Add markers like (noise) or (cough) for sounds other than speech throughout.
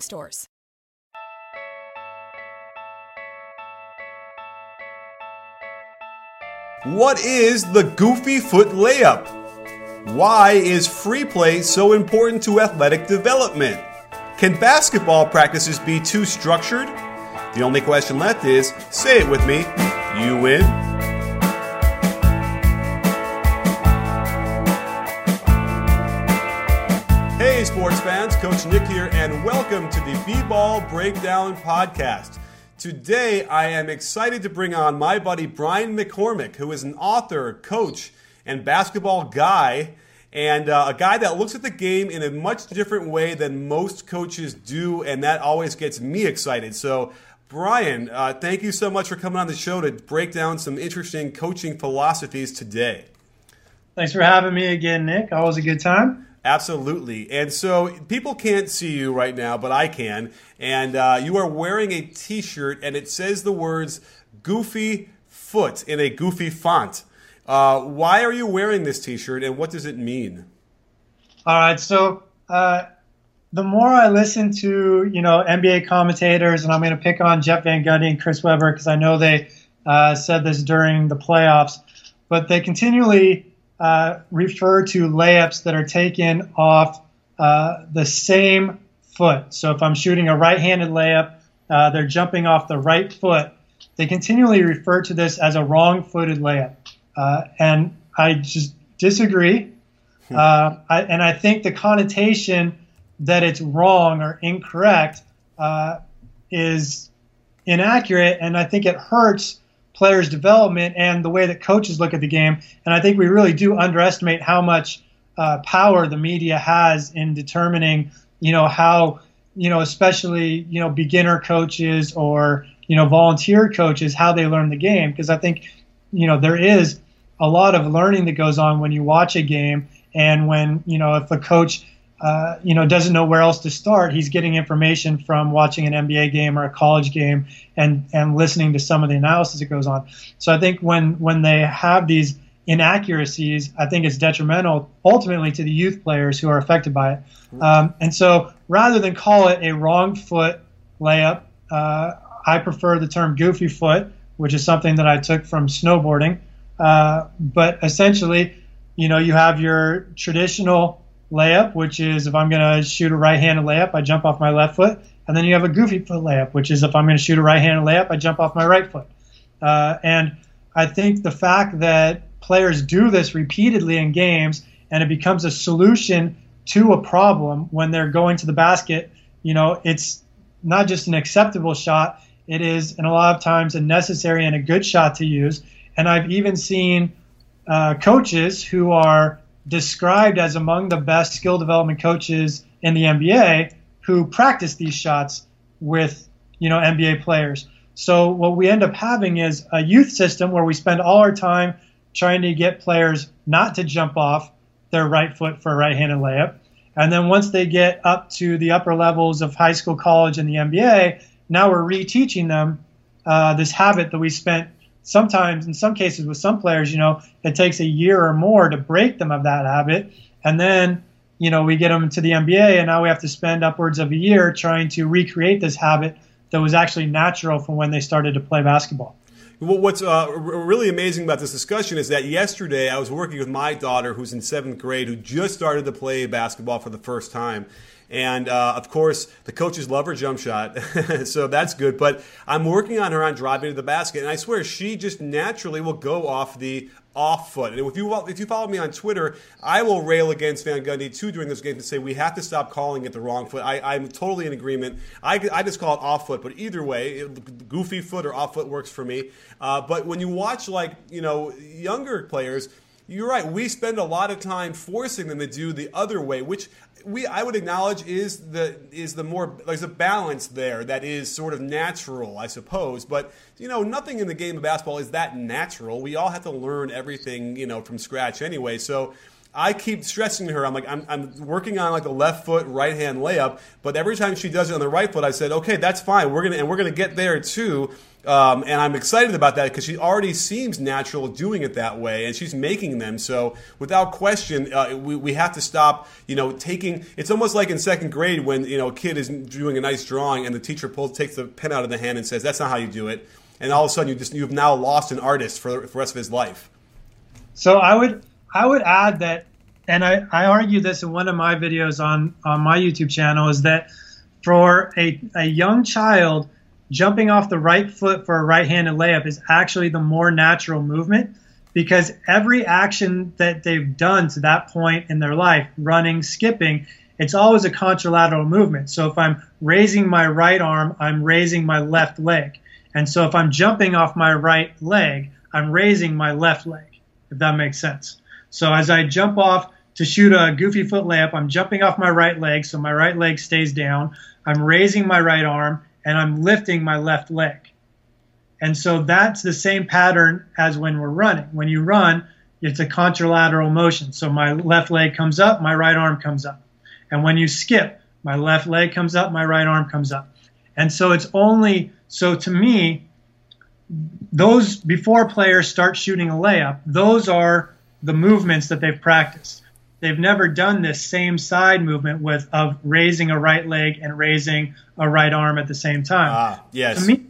stores. What is the goofy foot layup? Why is free play so important to athletic development? Can basketball practices be too structured? The only question left is say it with me you win. Hey, sports fans, Coach Nick here, and welcome to the B Ball Breakdown Podcast. Today, I am excited to bring on my buddy Brian McCormick, who is an author, coach, and basketball guy, and uh, a guy that looks at the game in a much different way than most coaches do, and that always gets me excited. So, Brian, uh, thank you so much for coming on the show to break down some interesting coaching philosophies today. Thanks for having me again, Nick. Always a good time. Absolutely. And so people can't see you right now, but I can. And uh, you are wearing a t shirt, and it says the words Goofy Foot in a goofy font. Uh, why are you wearing this t shirt, and what does it mean? All right. So, uh, the more I listen to, you know, NBA commentators, and I'm going to pick on Jeff Van Gundy and Chris Webber because I know they uh, said this during the playoffs, but they continually uh, refer to layups that are taken off uh, the same foot. So if I'm shooting a right-handed layup, uh, they're jumping off the right foot. They continually refer to this as a wrong-footed layup, uh, and I just disagree. Hmm. Uh, I, and I think the connotation that it's wrong or incorrect uh, is inaccurate, and I think it hurts players' development and the way that coaches look at the game. And I think we really do underestimate how much uh, power the media has in determining, you know, how, you know, especially, you know, beginner coaches or, you know, volunteer coaches, how they learn the game. Because I think, you know, there is a lot of learning that goes on when you watch a game. And when, you know, if a coach uh, you know, doesn't know where else to start, he's getting information from watching an NBA game or a college game and and listening to some of the analysis that goes on. So I think when when they have these inaccuracies, I think it's detrimental ultimately to the youth players who are affected by it. Um, and so rather than call it a wrong foot layup, uh, I prefer the term goofy foot, which is something that I took from snowboarding. Uh, but essentially, you know, you have your traditional layup, which is if I'm going to shoot a right-handed layup, I jump off my left foot, and then you have a goofy foot layup, which is if I'm going to shoot a right-handed layup, I jump off my right foot. Uh, and I think the fact that players do this repeatedly in games and it becomes a solution to a problem when they're going to the basket, you know, it's not just an acceptable shot, it is, and a lot of times, a necessary and a good shot to use. And I've even seen uh, coaches who are described as among the best skill development coaches in the NBA who practice these shots with you know NBA players. So what we end up having is a youth system where we spend all our time trying to get players not to jump off their right foot for a right-handed layup. And then once they get up to the upper levels of high school, college, and the NBA, now we're reteaching them uh, this habit that we spent sometimes in some cases with some players, you know, it takes a year or more to break them of that habit. And then, you know, we get them to the NBA and now we have to spend upwards of a year trying to recreate this habit that was actually natural from when they started to play basketball. Well, what's uh, really amazing about this discussion is that yesterday I was working with my daughter, who's in seventh grade, who just started to play basketball for the first time, And uh, of course, the coaches love her jump shot, (laughs) so that's good. But I'm working on her on driving to the basket, and I swear she just naturally will go off the off foot. And if you if you follow me on Twitter, I will rail against Van Gundy too during this game and say we have to stop calling it the wrong foot. I, am totally in agreement. I, I just call it off foot, but either way, it, goofy foot or off foot works for me. Uh, but when you watch like you know younger players you're right. We spend a lot of time forcing them to do the other way, which we I would acknowledge is the is the more there's a balance there that is sort of natural, I suppose. But you know, nothing in the game of basketball is that natural. We all have to learn everything, you know, from scratch anyway. So I keep stressing to her, I'm like, I'm, I'm working on like a left foot, right hand layup, but every time she does it on the right foot, I said, okay, that's fine. We're gonna and we're gonna get there too. Um, and I'm excited about that because she already seems natural doing it that way, and she's making them. So without question, uh, we, we have to stop. You know, taking it's almost like in second grade when you know a kid is doing a nice drawing and the teacher pulls takes the pen out of the hand and says, "That's not how you do it," and all of a sudden you just you've now lost an artist for, for the rest of his life. So I would I would add that, and I, I argue this in one of my videos on on my YouTube channel is that for a a young child jumping off the right foot for a right-handed layup is actually the more natural movement because every action that they've done to that point in their life, running, skipping, it's always a contralateral movement. So if I'm raising my right arm, I'm raising my left leg. And so if I'm jumping off my right leg, I'm raising my left leg, if that makes sense. So as I jump off to shoot a goofy foot layup, I'm jumping off my right leg, so my right leg stays down. I'm raising my right arm, and I'm lifting my left leg. And so that's the same pattern as when we're running. When you run, it's a contralateral motion. So my left leg comes up, my right arm comes up. And when you skip, my left leg comes up, my right arm comes up. And so it's only, so to me, those before players start shooting a layup, those are the movements that they've practiced they've never done this same side movement with of raising a right leg and raising a right arm at the same time. Ah, yes. To me,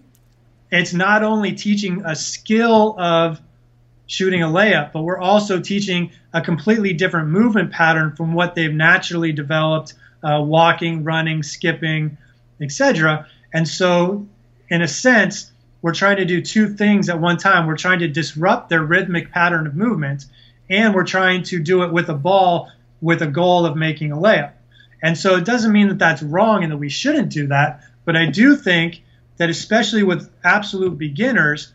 it's not only teaching a skill of shooting a layup, but we're also teaching a completely different movement pattern from what they've naturally developed, uh, walking, running, skipping, etc. And so, in a sense, we're trying to do two things at one time. We're trying to disrupt their rhythmic pattern of movement and we're trying to do it with a ball with a goal of making a layup. And so it doesn't mean that that's wrong and that we shouldn't do that, but I do think that especially with absolute beginners,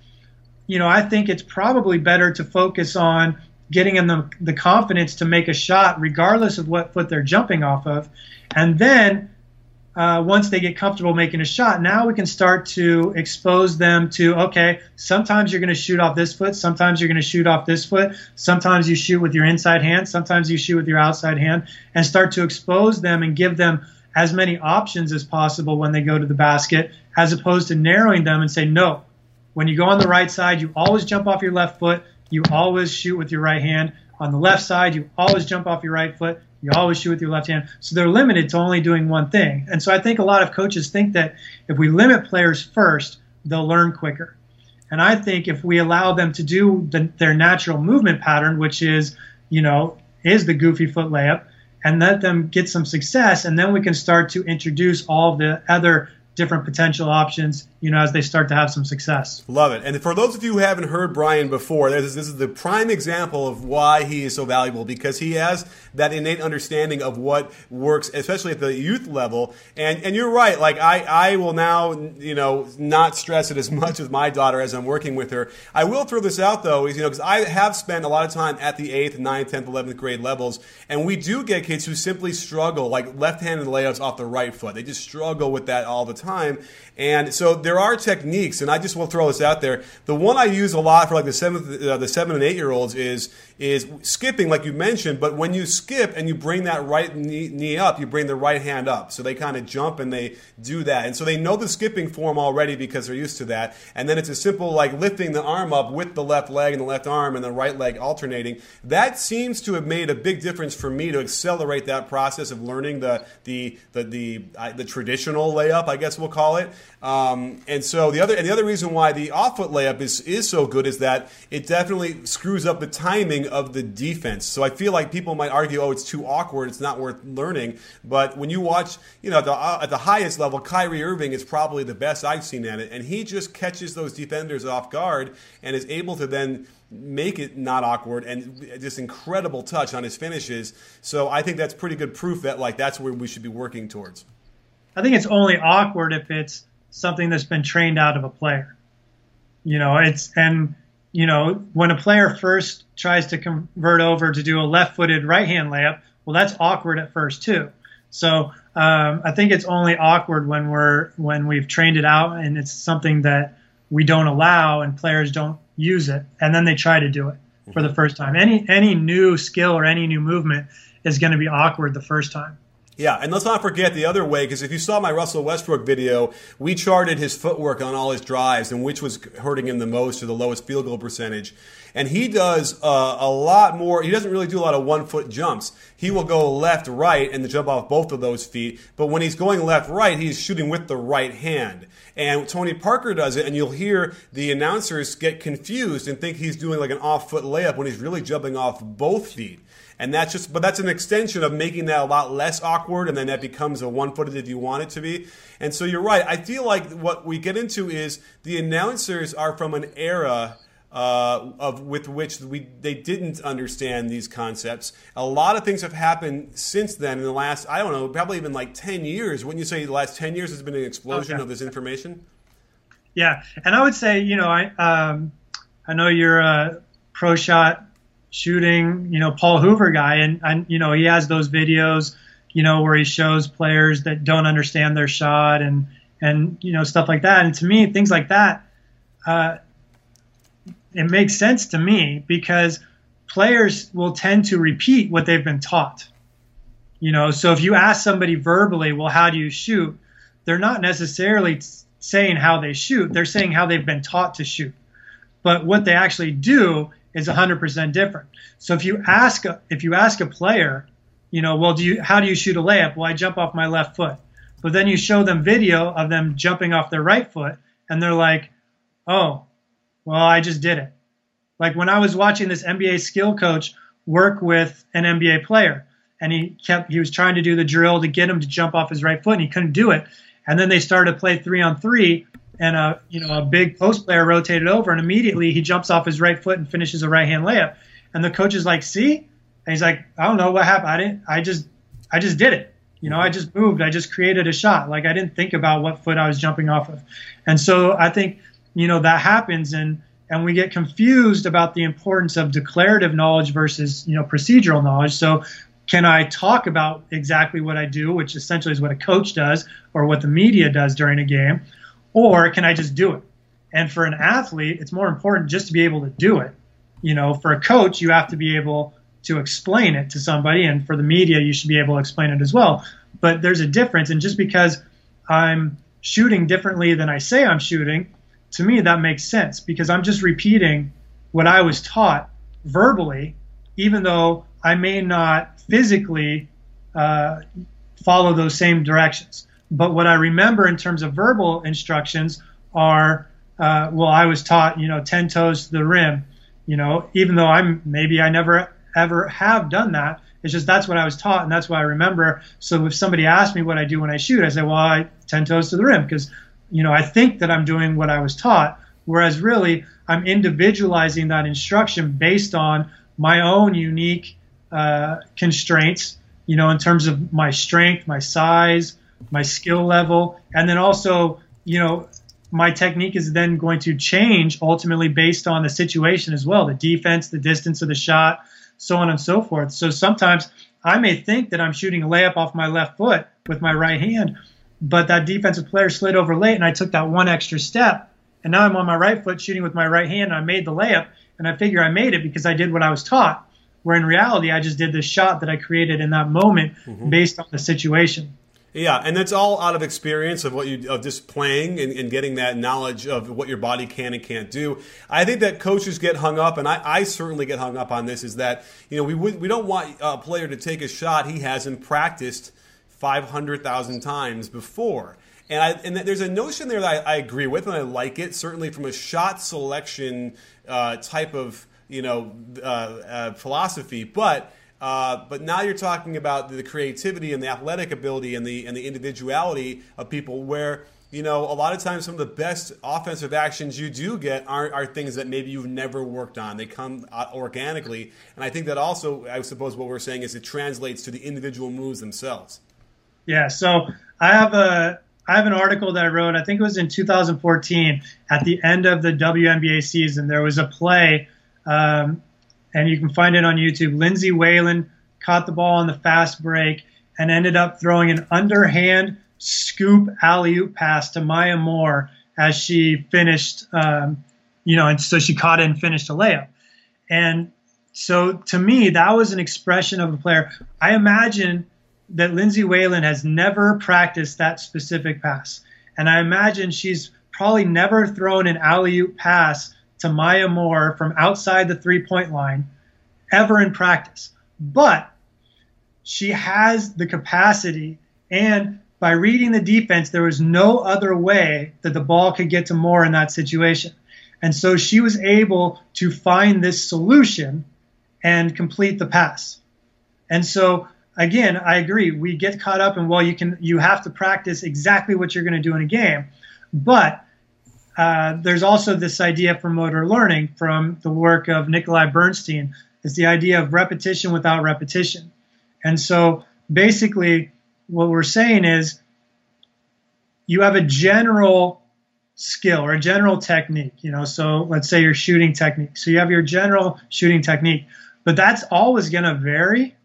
you know, I think it's probably better to focus on getting them the, confidence to make a shot regardless of what foot they're jumping off of. And then uh, once they get comfortable making a shot, now we can start to expose them to okay, sometimes you're going to shoot off this foot, sometimes you're going to shoot off this foot, sometimes you shoot with your inside hand, sometimes you shoot with your outside hand, and start to expose them and give them as many options as possible when they go to the basket, as opposed to narrowing them and say, no, when you go on the right side, you always jump off your left foot, you always shoot with your right hand. On the left side, you always jump off your right foot, you always shoot with your left hand. So they're limited to only doing one thing. And so I think a lot of coaches think that if we limit players first, they'll learn quicker. And I think if we allow them to do the, their natural movement pattern, which is, you know, is the goofy foot layup, and let them get some success, and then we can start to introduce all the other different potential options, you know, as they start to have some success. Love it. And for those of you who haven't heard Brian before, this is the prime example of why he is so valuable because he has that innate understanding of what works, especially at the youth level. And and you're right. Like I, I will now, you know, not stress it as much with my daughter as I'm working with her. I will throw this out though, is you know, because I have spent a lot of time at the eighth, ninth, tenth, eleventh grade levels, and we do get kids who simply struggle, like left-handed layups off the right foot. They just struggle with that all the time time. And so there are techniques, and I just will throw this out there. The one I use a lot for like the seven, uh, the seven and eight year olds is is skipping, like you mentioned. But when you skip and you bring that right knee, knee up, you bring the right hand up. So they kind of jump and they do that, and so they know the skipping form already because they're used to that. And then it's a simple like lifting the arm up with the left leg and the left arm and the right leg alternating. That seems to have made a big difference for me to accelerate that process of learning the the the the, uh, the traditional layup, I guess guess we'll call it. Um, and so the other and the other reason why the off foot layup is is so good is that it definitely screws up the timing of the defense. So I feel like people might argue, oh, it's too awkward, it's not worth learning. But when you watch, you know, at the, uh, at the highest level, Kyrie Irving is probably the best I've seen at it, and he just catches those defenders off guard and is able to then make it not awkward and just incredible touch on his finishes. So I think that's pretty good proof that like that's where we should be working towards. I think it's only awkward if it's something that's been trained out of a player. You know, it's and you know when a player first tries to convert over to do a left-footed right-hand layup, well, that's awkward at first too. So um, I think it's only awkward when we're when we've trained it out and it's something that we don't allow and players don't use it, and then they try to do it for the first time. Any any new skill or any new movement is going to be awkward the first time. Yeah, and let's not forget the other way, because if you saw my Russell Westbrook video, we charted his footwork on all his drives and which was hurting him the most or the lowest field goal percentage. And he does uh, a lot more. He doesn't really do a lot of one foot jumps. He will go left, right, and jump off both of those feet. But when he's going left, right, he's shooting with the right hand. And Tony Parker does it, and you'll hear the announcers get confused and think he's doing like an off foot layup when he's really jumping off both feet. And that's just, but that's an extension of making that a lot less awkward, and then that becomes a one footed if you want it to be. And so you're right. I feel like what we get into is the announcers are from an era uh, of with which we they didn't understand these concepts. A lot of things have happened since then in the last I don't know probably even like ten years. Wouldn't you say the last ten years has been an explosion okay. of this information? Yeah, and I would say you know I um, I know you're a pro shot shooting you know Paul Hoover guy, and, and you know he has those videos you know where he shows players that don't understand their shot and and you know stuff like that. And to me, things like that. Uh, it makes sense to me because players will tend to repeat what they've been taught. You know, so if you ask somebody verbally, well, how do you shoot? They're not necessarily saying how they shoot. They're saying how they've been taught to shoot. But what they actually do is 100% different. So if you ask a, if you ask a player, you know, well, do you how do you shoot a layup? Well, I jump off my left foot. But then you show them video of them jumping off their right foot, and they're like, oh, well, I just did it. Like when I was watching this NBA skill coach work with an NBA player, and he kept he was trying to do the drill to get him to jump off his right foot, and he couldn't do it. And then they started to play three on three, and a you know a big post player rotated over, and immediately he jumps off his right foot and finishes a right hand layup. And the coach is like, "See?" And he's like, "I don't know what happened. I didn't. I just I just did it. You know, I just moved. I just created a shot. Like I didn't think about what foot I was jumping off of." And so I think you know that happens and and we get confused about the importance of declarative knowledge versus you know procedural knowledge. So can i talk about exactly what i do which essentially is what a coach does or what the media does during a game or can i just do it? And for an athlete it's more important just to be able to do it. You know for a coach you have to be able to explain it to somebody and for the media you should be able to explain it as well. But there's a difference and just because i'm shooting differently than i say i'm shooting to me that makes sense because I'm just repeating what I was taught verbally, even though I may not physically uh, follow those same directions. But what I remember in terms of verbal instructions are, uh, well, I was taught, you know, 10 toes to the rim, you know, even though I'm maybe I never ever have done that. It's just that's what I was taught and that's what I remember. So if somebody asked me what I do when I shoot, I say, well, I 10 toes to the rim because you know, I think that I'm doing what I was taught, whereas really I'm individualizing that instruction based on my own unique uh, constraints, you know, in terms of my strength, my size, my skill level, and then also, you know, my technique is then going to change ultimately based on the situation as well, the defense, the distance of the shot, so on and so forth. So sometimes I may think that I'm shooting a layup off my left foot with my right hand, but that defensive player slid over late, and I took that one extra step. And now I'm on my right foot shooting with my right hand, and I made the layup. And I figure I made it because I did what I was taught. Where in reality, I just did this shot that I created in that moment mm-hmm. based on the situation. Yeah, and that's all out of experience of what you of just playing and, and, getting that knowledge of what your body can and can't do. I think that coaches get hung up, and I, I certainly get hung up on this. Is that you know we we don't want a player to take a shot he hasn't practiced 500,000 times before. And, I, and there's a notion there that I, I, agree with, and I like it, certainly from a shot selection uh, type of you know uh, uh, philosophy. But uh, but now you're talking about the creativity and the athletic ability and the and the individuality of people, where you know, a lot of times some of the best offensive actions you do get are, are things that maybe you've never worked on. They come uh, organically. And I think that also, I suppose what we're saying is it translates to the individual moves themselves. Yeah. So I have a. I have an article that I wrote, I think it was in 2014, at the end of the WNBA season. There was a play, um, and you can find it on YouTube. Lindsay Whalen caught the ball on the fast break and ended up throwing an underhand scoop alley oop pass to Maya Moore as she finished, um, you know, and so she caught it and finished a layup. And so to me, that was an expression of a player. I imagine that Lindsay Whalen has never practiced that specific pass. And I imagine she's probably never thrown an alley oop pass to Maya Moore from outside the three point line ever in practice. But she has the capacity and by reading the defense, there was no other way that the ball could get to Moore in that situation. And so she was able to find this solution and complete the pass. And so again, I agree. We get caught up in well, you can you have to practice exactly what you're going to do in a game, but uh, there's also this idea for motor learning from the work of Nikolai Bernstein. is the idea of repetition without repetition. And so basically, what we're saying is you have a general skill or a general technique, you know, so let's say your shooting technique. So you have your general shooting technique, but that's always going to vary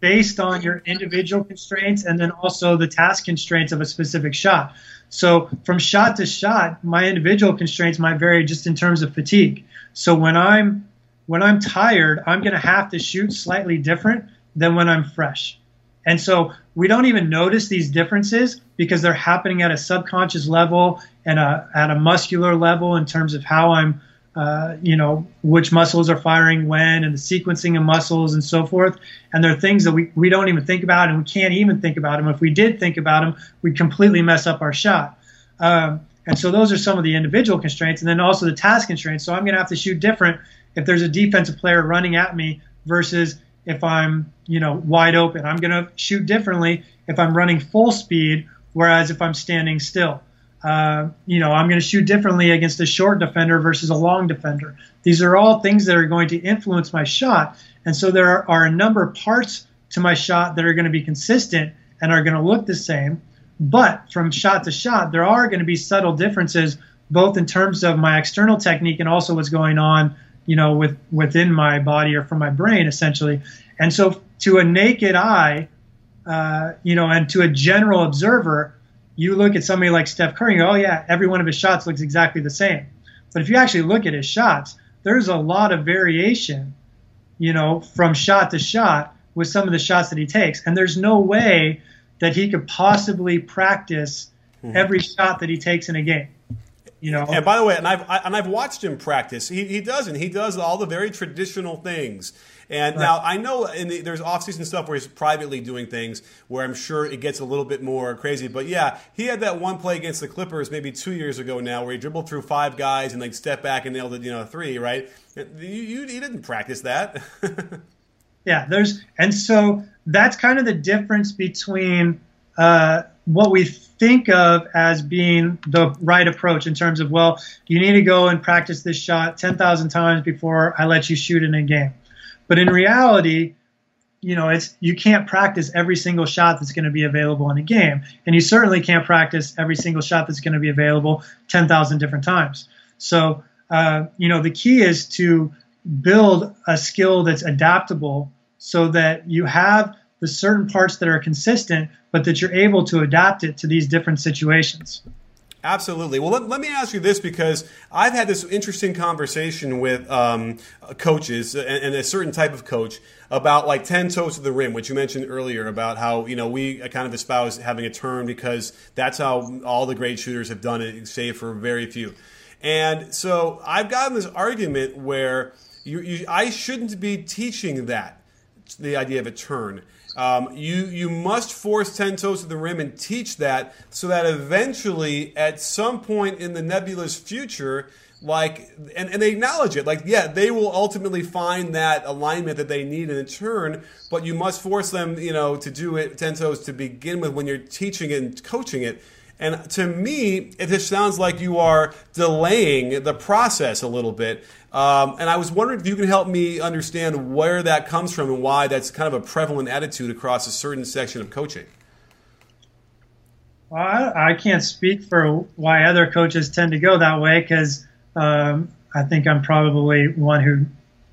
based on your individual constraints and then also the task constraints of a specific shot. So from shot to shot, my individual constraints might vary just in terms of fatigue. So when I'm when I'm tired, I'm going to have to shoot slightly different than when I'm fresh. And so we don't even notice these differences because they're happening at a subconscious level and a, at a muscular level in terms of how I'm, uh, you know, which muscles are firing when and the sequencing of muscles and so forth. And there are things that we, we don't even think about and we can't even think about them. If we did think about them, we'd completely mess up our shot. Um, and so those are some of the individual constraints and then also the task constraints. So I'm going to have to shoot different if there's a defensive player running at me versus if I'm, you know, wide open. I'm going to shoot differently if I'm running full speed, whereas if I'm standing still. Uh, you know, I'm going to shoot differently against a short defender versus a long defender. These are all things that are going to influence my shot. And so there are a number of parts to my shot that are going to be consistent and are going to look the same. But from shot to shot, there are going to be subtle differences, both in terms of my external technique and also what's going on you know, with within my body or from my brain, essentially. And so, to a naked eye, uh, you know, and to a general observer, you look at somebody like Steph Curry and go, "Oh yeah, every one of his shots looks exactly the same." But if you actually look at his shots, there's a lot of variation, you know, from shot to shot with some of the shots that he takes, and there's no way that he could possibly practice mm-hmm. every shot that he takes in a game. You know. And by the way, and I've I, and I've watched him practice. He he doesn't. He does all the very traditional things. And right. now I know the, there's off-season stuff where he's privately doing things where I'm sure it gets a little bit more crazy. But yeah, he had that one play against the Clippers maybe two years ago now where he dribbled through five guys and like stepped back and nailed it, you know, three. Right? You, you, you didn't practice that. (laughs) yeah, there's and so that's kind of the difference between. Uh, what we think of as being the right approach in terms of, well, you need to go and practice this shot 10,000 times before I let you shoot in a game. But in reality, you know, it's you can't practice every single shot that's going to be available in a game, and you certainly can't practice every single shot that's going to be available 10,000 different times. So, uh, you know, the key is to build a skill that's adaptable so that you have the certain parts that are consistent, but that you're able to adapt it to these different situations. Absolutely. Well, let, let, me ask you this because I've had this interesting conversation with um, coaches and, and, a certain type of coach about like 10 toes to the rim, which you mentioned earlier about how, you know, we kind of espouse having a turn because that's how all the great shooters have done it, save for very few. And so I've gotten this argument where you, you, I shouldn't be teaching that, the idea of a turn Um, you you must force ten toes to the rim and teach that so that eventually, at some point in the nebulous future, like and, and they acknowledge it like yeah they will ultimately find that alignment that they need in a turn but you must force them you know to do it ten toes to begin with when you're teaching it and coaching it. And to me it just sounds like you are delaying the process a little bit um, and i was wondering if you can help me understand where that comes from and why that's kind of a prevalent attitude across a certain section of coaching well, I, I can't speak for why other coaches tend to go that way because um, I think I'm probably one who,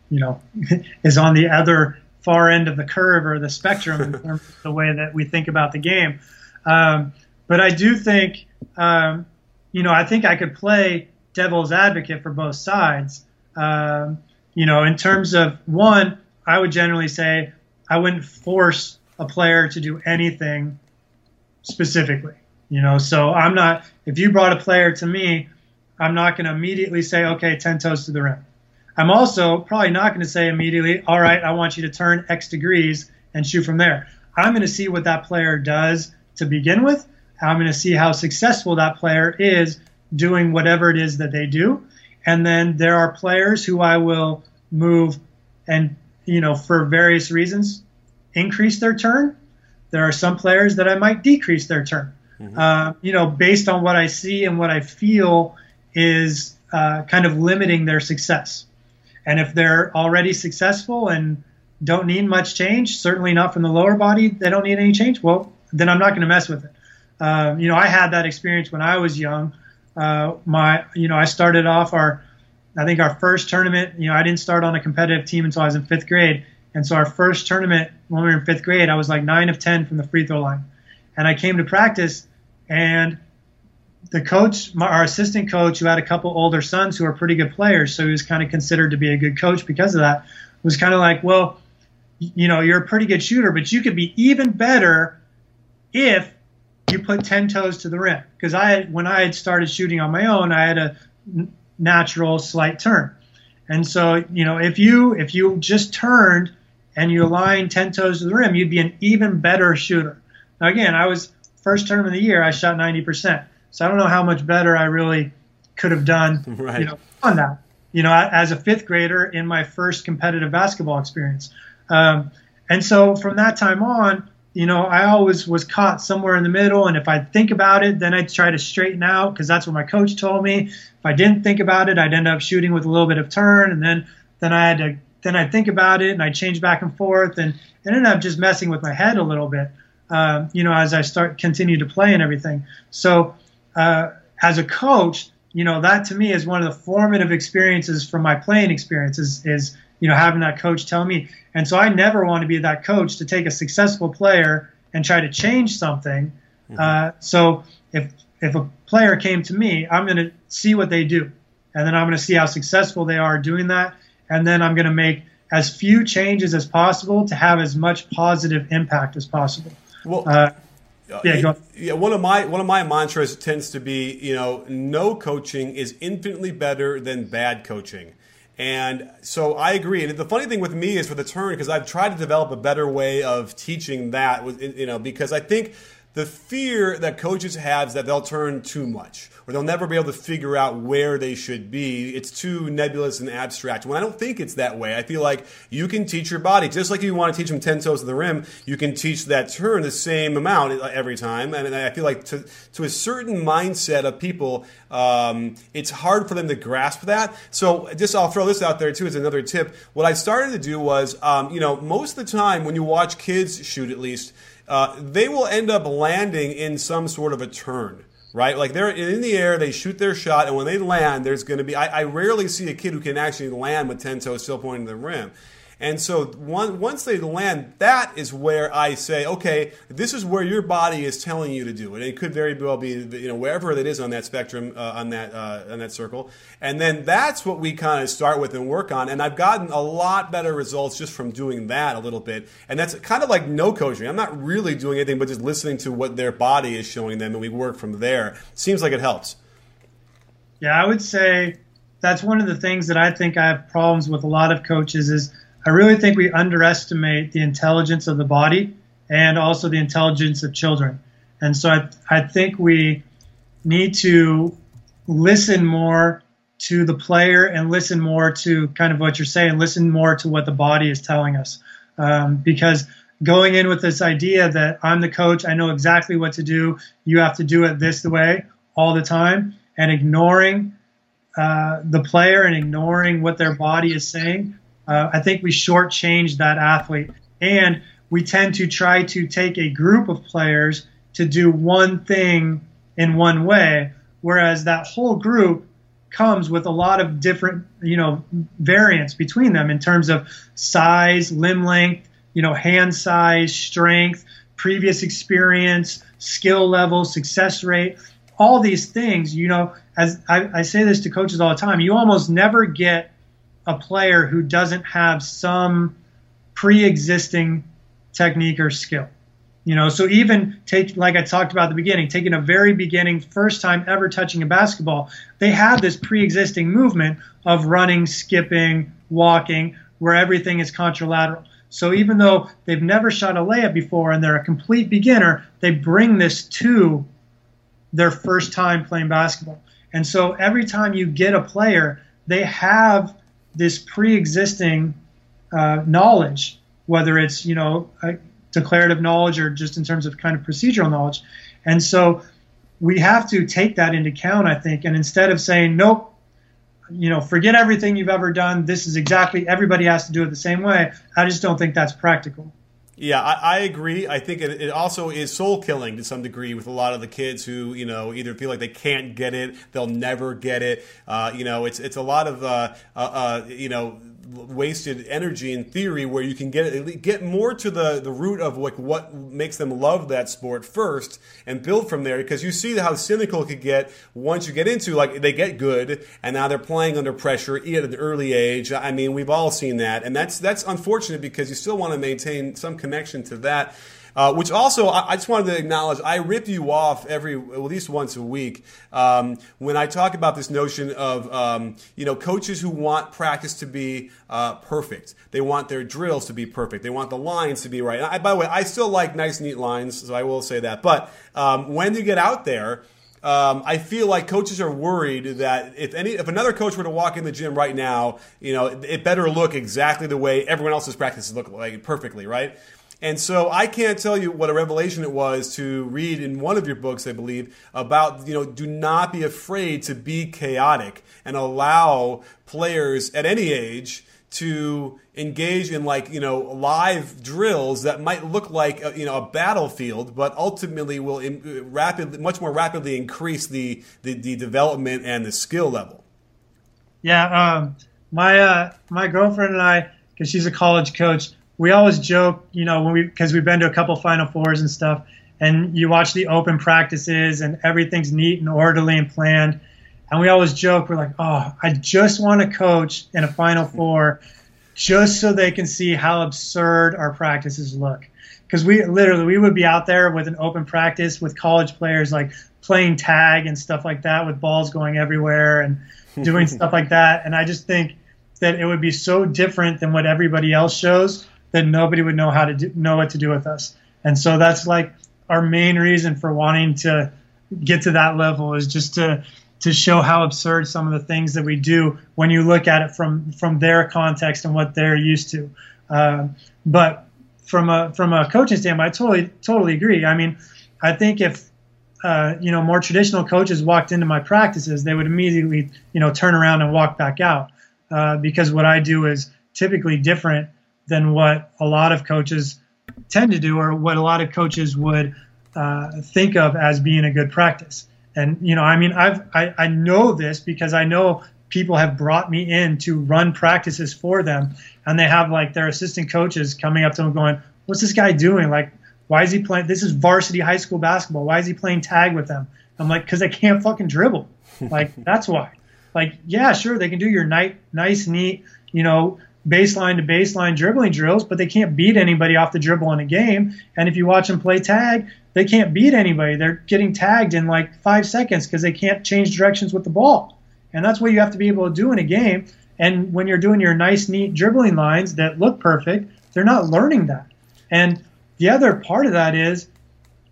you know, (laughs) is on the other far end of the curve or the spectrum in (laughs) terms of the way that we think about the game. Um, but I do think, um, you know, I think I could play devil's advocate for both sides. Um, you know, in terms of one, I would generally say I wouldn't force a player to do anything specifically. You know, so I'm not. If you brought a player to me I'm not going to immediately say, okay, 10 toes to the rim. I'm also probably not going to say immediately, all right, I want you to turn X degrees and shoot from there. I'm going to see what that player does to begin with. I'm going to see how successful that player is doing whatever it is that they do. And then there are players who I will move and, you know, for various reasons, increase their turn. There are some players that I might decrease their turn, mm-hmm. uh, you know, based on what I see and what I feel is uh, kind of limiting their success. And if they're already successful and don't need much change, certainly not from the lower body, they don't need any change, well, then I'm not going to mess with it. Uh, you know, I had that experience when I was young. Uh, my, you know, I started off our, I think our first tournament, you know, I didn't start on a competitive team until I was in fifth grade. And so our first tournament when we were in fifth grade, I was like nine of 10 from the free throw line. And I came to practice and the coach, our assistant coach, who had a couple older sons who are pretty good players, so he was kind of considered to be a good coach because of that. Was kind of like, well, you know, you're a pretty good shooter, but you could be even better if you put ten toes to the rim. Because I, had, when I had started shooting on my own, I had a natural slight turn, and so you know, if you if you just turned and you aligned ten toes to the rim, you'd be an even better shooter. Now, again, I was first term of the year, I shot ninety percent. So I don't know how much better I really could have done, (laughs) right. you know, on that. You know, as a fifth grader in my first competitive basketball experience. Um, and so from that time on, you know, I always was caught somewhere in the middle. And if I think about it, then I'd try to straighten out because that's what my coach told me. If I didn't think about it, I'd end up shooting with a little bit of turn, and then then I had to then I'd think about it and I'd change back and forth, and, and ended up just messing with my head a little bit. Um, you know, as I start continue to play and everything. So uh, as a coach, you know, that to me is one of the formative experiences from my playing experiences is, you know, having that coach tell me. And so I never want to be that coach to take a successful player and try to change something. Mm-hmm. Uh, so if if a player came to me, I'm going to see what they do, and then I'm going to see how successful they are doing that, and then I'm going to make as few changes as possible to have as much positive impact as possible. Well, uh, yeah, yeah, one of my one of my mantras tends to be, you know, no coaching is infinitely better than bad coaching. And so I agree. And the funny thing with me is for the turn, because I've tried to develop a better way of teaching that, you know, because I think the fear that coaches have is that they'll turn too much or they'll never be able to figure out where they should be. It's too nebulous and abstract. When I don't think it's that way, I feel like you can teach your body, just like you want to teach them 10 toes to the rim, you can teach that turn the same amount every time. And I feel like to, to a certain mindset of people, um, it's hard for them to grasp that. So just I'll throw this out there too as another tip. What I started to do was, um, you know, most of the time when you watch kids shoot at least, uh, they will end up landing in some sort of a turn right? Like they're in the air, they shoot their shot, and when they land, there's going to be. I, I, rarely see a kid who can actually land with ten toes still pointing to the rim. And so one, once they land, that is where I say, okay, this is where your body is telling you to do it. And it could very well be, you know, wherever it is on that spectrum, uh, on that uh, on that circle. And then that's what we kind of start with and work on. And I've gotten a lot better results just from doing that a little bit. And that's kind of like no coaching. I'm not really doing anything but just listening to what their body is showing them, and we work from there. Seems like it helps. Yeah, I would say that's one of the things that I think I have problems with a lot of coaches is I really think we underestimate the intelligence of the body and also the intelligence of children. And so I, I think we need to listen more to the player and listen more to kind of what you're saying, listen more to what the body is telling us. Um, because going in with this idea that I'm the coach, I know exactly what to do, you have to do it this way all the time, and ignoring uh, the player and ignoring what their body is saying, uh, I think we shortchange that athlete. And we tend to try to take a group of players to do one thing in one way, whereas that whole group comes with a lot of different, you know, variants between them in terms of size, limb length, you know, hand size, strength, previous experience, skill level, success rate, all these things, you know, as I, I say this to coaches all the time, you almost never get a player who doesn't have some pre-existing technique or skill. You know, so even take like I talked about at the beginning, taking a very beginning, first time ever touching a basketball, they have this pre-existing movement of running, skipping, walking, where everything is contralateral. So even though they've never shot a layup before and they're a complete beginner, they bring this to their first time playing basketball. And so every time you get a player, they have this pre-existing uh, knowledge, whether it's you know declarative knowledge or just in terms of kind of procedural knowledge. And so we have to take that into account, I think. And instead of saying, nope, you know, forget everything you've ever done, this is exactly, everybody has to do it the same way, I just don't think that's practical. Yeah, I, I, agree. I think it, it, also is soul killing to some degree with a lot of the kids who you know either feel like they can't get it, they'll never get it. Uh, you know, it's it's a lot of uh, uh, uh you know wasted energy in theory where you can get get more to the, the root of like what makes them love that sport first and build from there. Because you see how cynical it could get once you get into like they get good and now they're playing under pressure at an early age. I mean we've all seen that. And that's that's unfortunate because you still want to maintain some connection to that uh, which also, I, I, just wanted to acknowledge, I rip you off every, at least once a week, um, when I talk about this notion of, um, you know, coaches who want practice to be uh, perfect. They want their drills to be perfect. They want the lines to be right. I, by the way, I still like nice, neat lines, so I will say that. But um, when you get out there, um, I feel like coaches are worried that if any, if another coach were to walk in the gym right now, you know, it, it better look exactly the way everyone else's practices look like perfectly, right? And so I can't tell you what a revelation it was to read in one of your books, I believe, about, you know, do not be afraid to be chaotic and allow players at any age to engage in like, you know, live drills that might look like, a, you know, a battlefield, but ultimately will rapidly, much more rapidly increase the, the, the development and the skill level. Yeah. Um, my, uh, my girlfriend and I, because she's a college coach, we always joke, you know, when we because we've been to a couple Final Fours and stuff, and you watch the open practices and everything's neat and orderly and planned, and we always joke, we're like, oh, I just want to coach in a Final Four, just so they can see how absurd our practices look. Because we literally we would be out there with an open practice with college players like playing tag and stuff like that with balls going everywhere and (laughs) doing stuff like that, and I just think that it would be so different than what everybody else shows then nobody would know how to do, know what to do with us. And so that's like our main reason for wanting to get to that level is just to to show how absurd some of the things that we do when you look at it from from their context and what they're used to. Uh, but from a from a coaching standpoint, I totally totally agree. I mean, I think if uh, you know more traditional coaches walked into my practices, they would immediately you know turn around and walk back out uh, because what I do is typically different than what a lot of coaches tend to do or what a lot of coaches would uh, think of as being a good practice. And you know, I mean, I've I, I know this because I know people have brought me in to run practices for them, and they have like their assistant coaches coming up to them going, "What's this guy doing? Like, why is he playing? This is varsity high school basketball. Why is he playing tag with them?" I'm like, "Cause they can't fucking dribble. (laughs) Like, that's why. Like, yeah, sure, they can do your night, nice, neat, you know, baseline to baseline dribbling drills, but they can't beat anybody off the dribble in a game. And if you watch them play tag, they can't beat anybody. They're getting tagged in like five seconds because they can't change directions with the ball. And that's what you have to be able to do in a game. And when you're doing your nice, neat dribbling lines that look perfect, they're not learning that. And the other part of that is,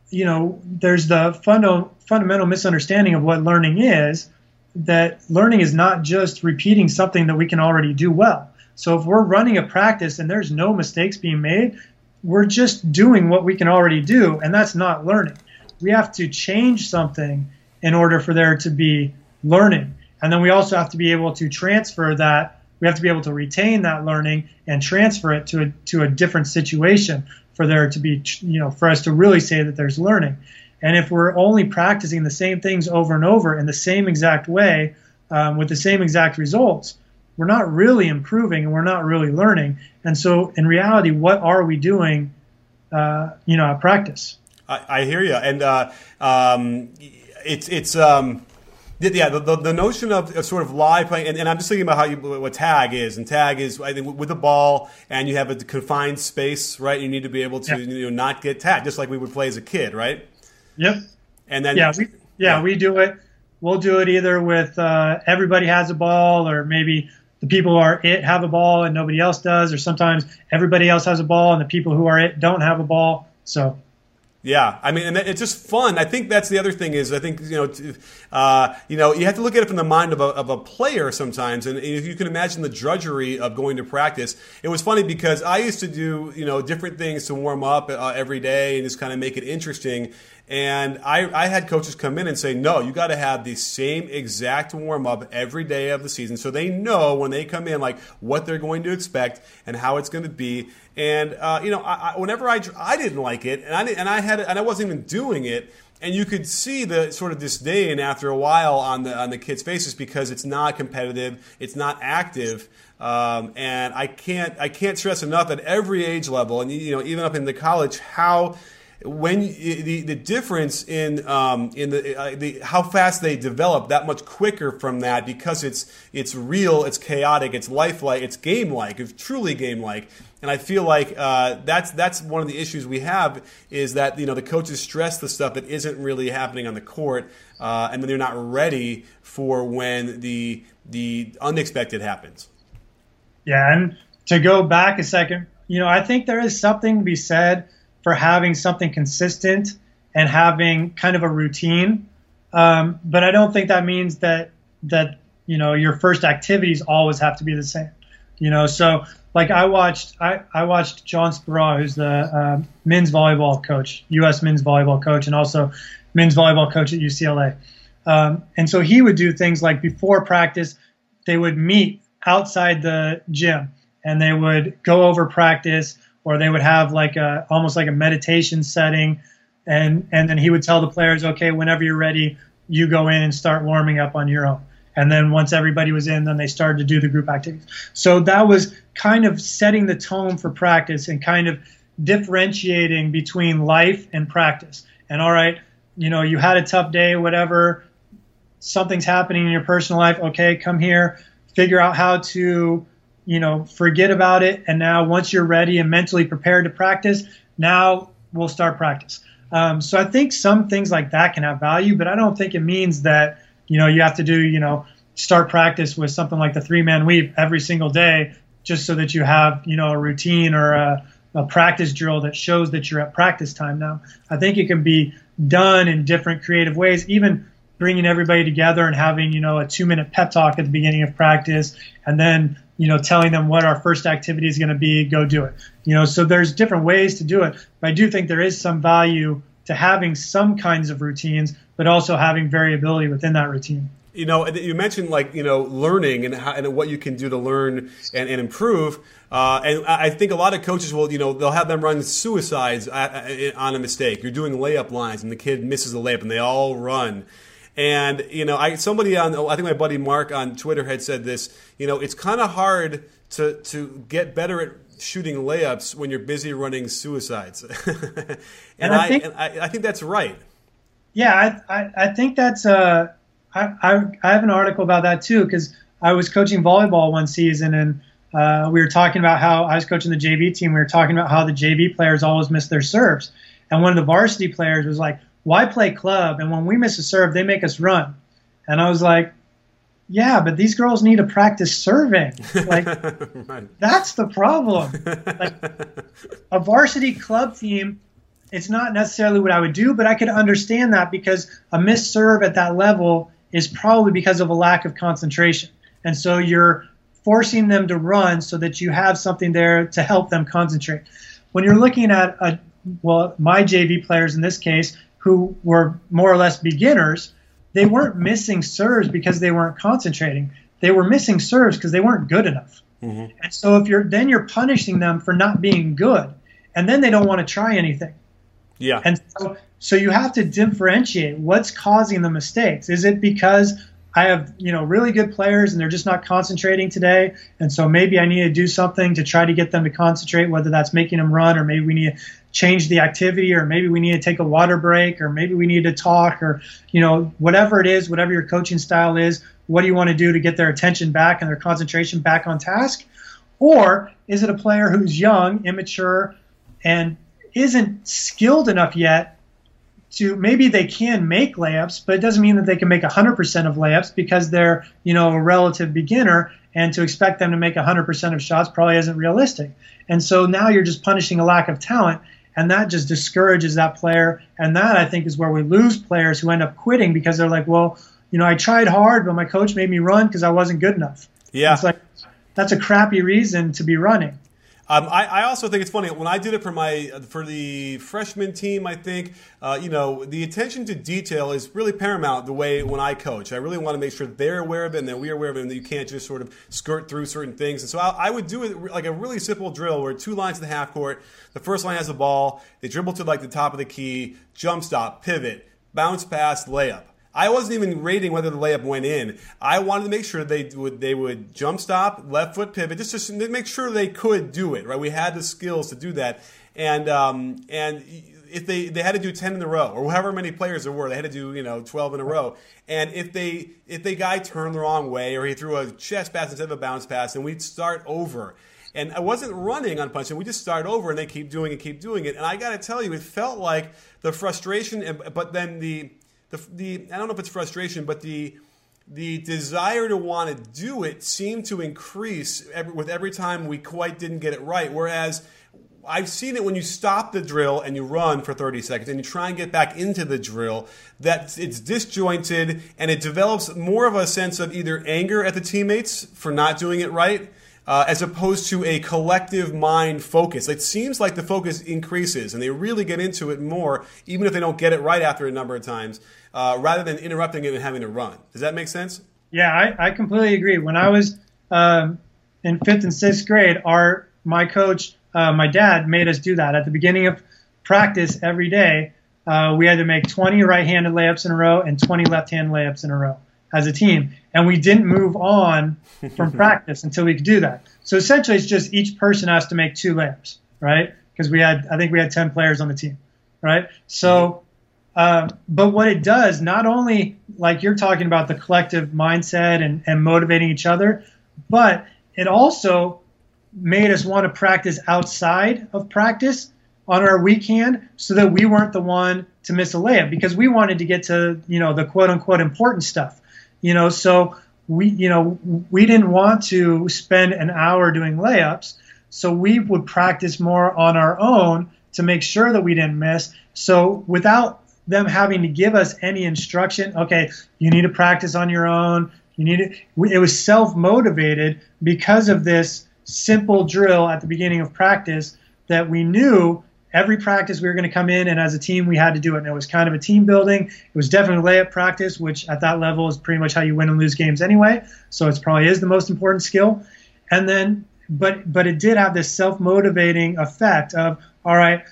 you know, there's the funda- fundamental misunderstanding of what learning is. That learning is not just repeating something that we can already do well. So if we're running a practice and there's no mistakes being made, we're just doing what we can already do, and that's not learning. We have to change something in order for there to be learning. And then we also have to be able to transfer that. We have to be able to retain that learning and transfer it to a, to a different situation for there to be, you know, for us to really say that there's learning. And if we're only practicing the same things over and over in the same exact way um, with the same exact results, we're not really improving and we're not really learning. And so, in reality, what are we doing, uh, you know, at practice? I, I hear you, and uh, um, it's it's. Um yeah, the, the, the, notion of, of, sort of live playing, and, and, I'm just thinking about how you, what tag is, and tag is I think with the ball, and you have a confined space, right? You need to be able to yeah. you know not get tagged, just like we would play as a kid, right? Yep. And then yeah, we, yeah, yeah. we do it. We'll do it either with uh, everybody has a ball, or maybe the people who are it have a ball and nobody else does, or sometimes everybody else has a ball and the people who are it don't have a ball. So yeah, I mean, and it's just fun. I think that's the other thing is I think you know, uh, you know, you have to look at it from the mind of a, of a player sometimes, and if you can imagine the drudgery of going to practice. It was funny because I used to do you know different things to warm up uh, every day and just kind of make it interesting. And I, I had coaches come in and say, no, you got to have the same exact warm up every day of the season, so they know when they come in like what they're going to expect and how it's going to be. And uh, you know, I, I, whenever I I didn't like it, and I and I had and I wasn't even doing it. And you could see the sort of disdain after a while on the on the kids' faces because it's not competitive, it's not active, um, and I can't I can't stress enough at every age level, and you know even up in the college how when the the difference in um, in the, uh, the how fast they develop that much quicker from that because it's it's real, it's chaotic, it's lifelike, it's game like, it's truly game like. And I feel like uh, that's that's one of the issues we have is that you know the coaches stress the stuff that isn't really happening on the court, uh, and then they're not ready for when the the unexpected happens. Yeah, and to go back a second, you know, I think there is something to be said for having something consistent and having kind of a routine. Um, but I don't think that means that that you know your first activities always have to be the same. You know, so like I watched I, I watched John Speraw, who's the uh, men's volleyball coach, U.S. men's volleyball coach, and also men's volleyball coach at UCLA. Um, and so he would do things like before practice, they would meet outside the gym and they would go over practice or they would have like a almost like a meditation setting. And and then he would tell the players okay whenever you're ready you go in and start warming up on your own. And then once everybody was in then they started to do the group activities. So that was kind of setting the tone for practice and kind of differentiating between life and practice. And all right you know you had a tough day whatever something's happening in your personal life. Okay come here figure out how to you know, forget about it. And now, once you're ready and mentally prepared to practice, now we'll start practice. Um, so I think some things like that can have value, but I don't think it means that you know you have to do you know start practice with something like the three man weave every single day just so that you have you know a routine or a, a practice drill that shows that you're at practice time now. I think it can be done in different creative ways, even bringing everybody together and having you know a two minute pep talk at the beginning of practice and then you know, telling them what our first activity is going to be, go do it. You know, so there's different ways to do it. But I do think there is some value to having some kinds of routines, but also having variability within that routine. You know, you mentioned like you know learning and, how, and what you can do to learn and, and improve. Uh, and I think a lot of coaches will, you know, they'll have them run suicides on a mistake. You're doing layup lines, and the kid misses a layup, and they all run. And you know, I somebody on I think my buddy Mark on Twitter had said this. You know, it's kind of hard to to get better at shooting layups when you're busy running suicides. (laughs) and, and, I, think, and I, I, think that's right. Yeah, I, I, I think that's uh, I, I, I have an article about that too because I was coaching volleyball one season and uh, we were talking about how I was coaching the JV team. We were talking about how the JV players always miss their serves, and one of the varsity players was like, why play club? And when we miss a serve, they make us run. And I was like, yeah, but these girls need to practice serving. Like (laughs) right. that's the problem. Like (laughs) a varsity club team, it's not necessarily what I would do, but I could understand that because a missed serve at that level is probably because of a lack of concentration. And so you're forcing them to run so that you have something there to help them concentrate. When you're looking at a well, my JV players in this case who were more or less beginners, they weren't missing serves because they weren't concentrating. They were missing serves because they weren't good enough. Mm-hmm. And so if you're then you're punishing them for not being good, and then they don't want to try anything. Yeah. And so so you have to differentiate what's causing the mistakes. Is it because I have, you know, really good players and they're just not concentrating today. And so maybe I need to do something to try to get them to concentrate, whether that's making them run or maybe we need to change the activity or maybe we need to take a water break or maybe we need to talk or, you know, whatever it is, whatever your coaching style is, what do you want to do to get their attention back and their concentration back on task? Or is it a player who's young, immature, and isn't skilled enough yet to maybe they can make layups, but it doesn't mean that they can make 100% of layups because they're, you know, a relative beginner and to expect them to make 100% of shots probably isn't realistic. And so now you're just punishing a lack of talent and that just discourages that player and that I think is where we lose players who end up quitting because they're like, well, you know, I tried hard, but my coach made me run because I wasn't good enough. Yeah. It's like that's a crappy reason to be running. Um, I, I, also think it's funny when I did it for my for the freshman team. I think uh, you know the attention to detail is really paramount. The way when I coach, I really want to make sure they're aware of it and that we're aware of it, and that you can't just sort of skirt through certain things. And so I, I would do it like a really simple drill where two lines in the half court. The first line has the ball. They dribble to like the top of the key, jump stop, pivot, bounce pass, layup. I wasn't even rating whether the layup went in. I wanted to make sure they would they would jump stop, left foot pivot, just to make sure they could do it. Right, we had the skills to do that, and um, and if they they had to do ten in a row or however many players there were, they had to do you know twelve in a row. And if they if the guy turned the wrong way or he threw a chest pass instead of a bounce pass, and we'd start over. And I wasn't running on punching. We just start over and they keep doing it, keep doing it. And I got to tell you, it felt like the frustration, but then the the, the I don't know if it's frustration, but the the desire to want to do it seemed to increase every, with every time we quite didn't get it right. Whereas I've seen it when you stop the drill and you run for 30 seconds and you try and get back into the drill, that it's disjointed and it develops more of a sense of either anger at the teammates for not doing it right uh, as opposed to a collective mind focus. It seems like the focus increases and they really get into it more, even if they don't get it right after a number of times, uh, rather than interrupting it and having to run. Does that make sense? Yeah, I, I completely agree. When I was um, in fifth and sixth grade, our my coach, uh, my dad, made us do that at the beginning of practice every day. Uh, we had to make 20 right-handed layups in a row and 20 left-hand layups in a row as a team, and we didn't move on from (laughs) practice until we could do that. So essentially, it's just each person has to make two layups, right? Because we had, I think we had 10 players on the team, right? So, uh, but what it does, not only like you're talking about the collective mindset and, and motivating each other, but it also made us want to practice outside of practice on our weekend so that we weren't the one to miss a layup because we wanted to get to you know the quote unquote important stuff you know, so we, you know, we didn't want to spend an hour doing layups, so we would practice more on our own to make sure that we didn't miss. So without them having to give us any instruction, okay, you need to practice on your own. You need to, it was self motivated because of this simple drill at the beginning of practice that we knew every practice we were going to come in and as a team we had to do it and it was kind of a team building it was definitely layup practice which at that level is pretty much how you win and lose games anyway so it probably is the most important skill and then but but it did have this self-motivating effect of all right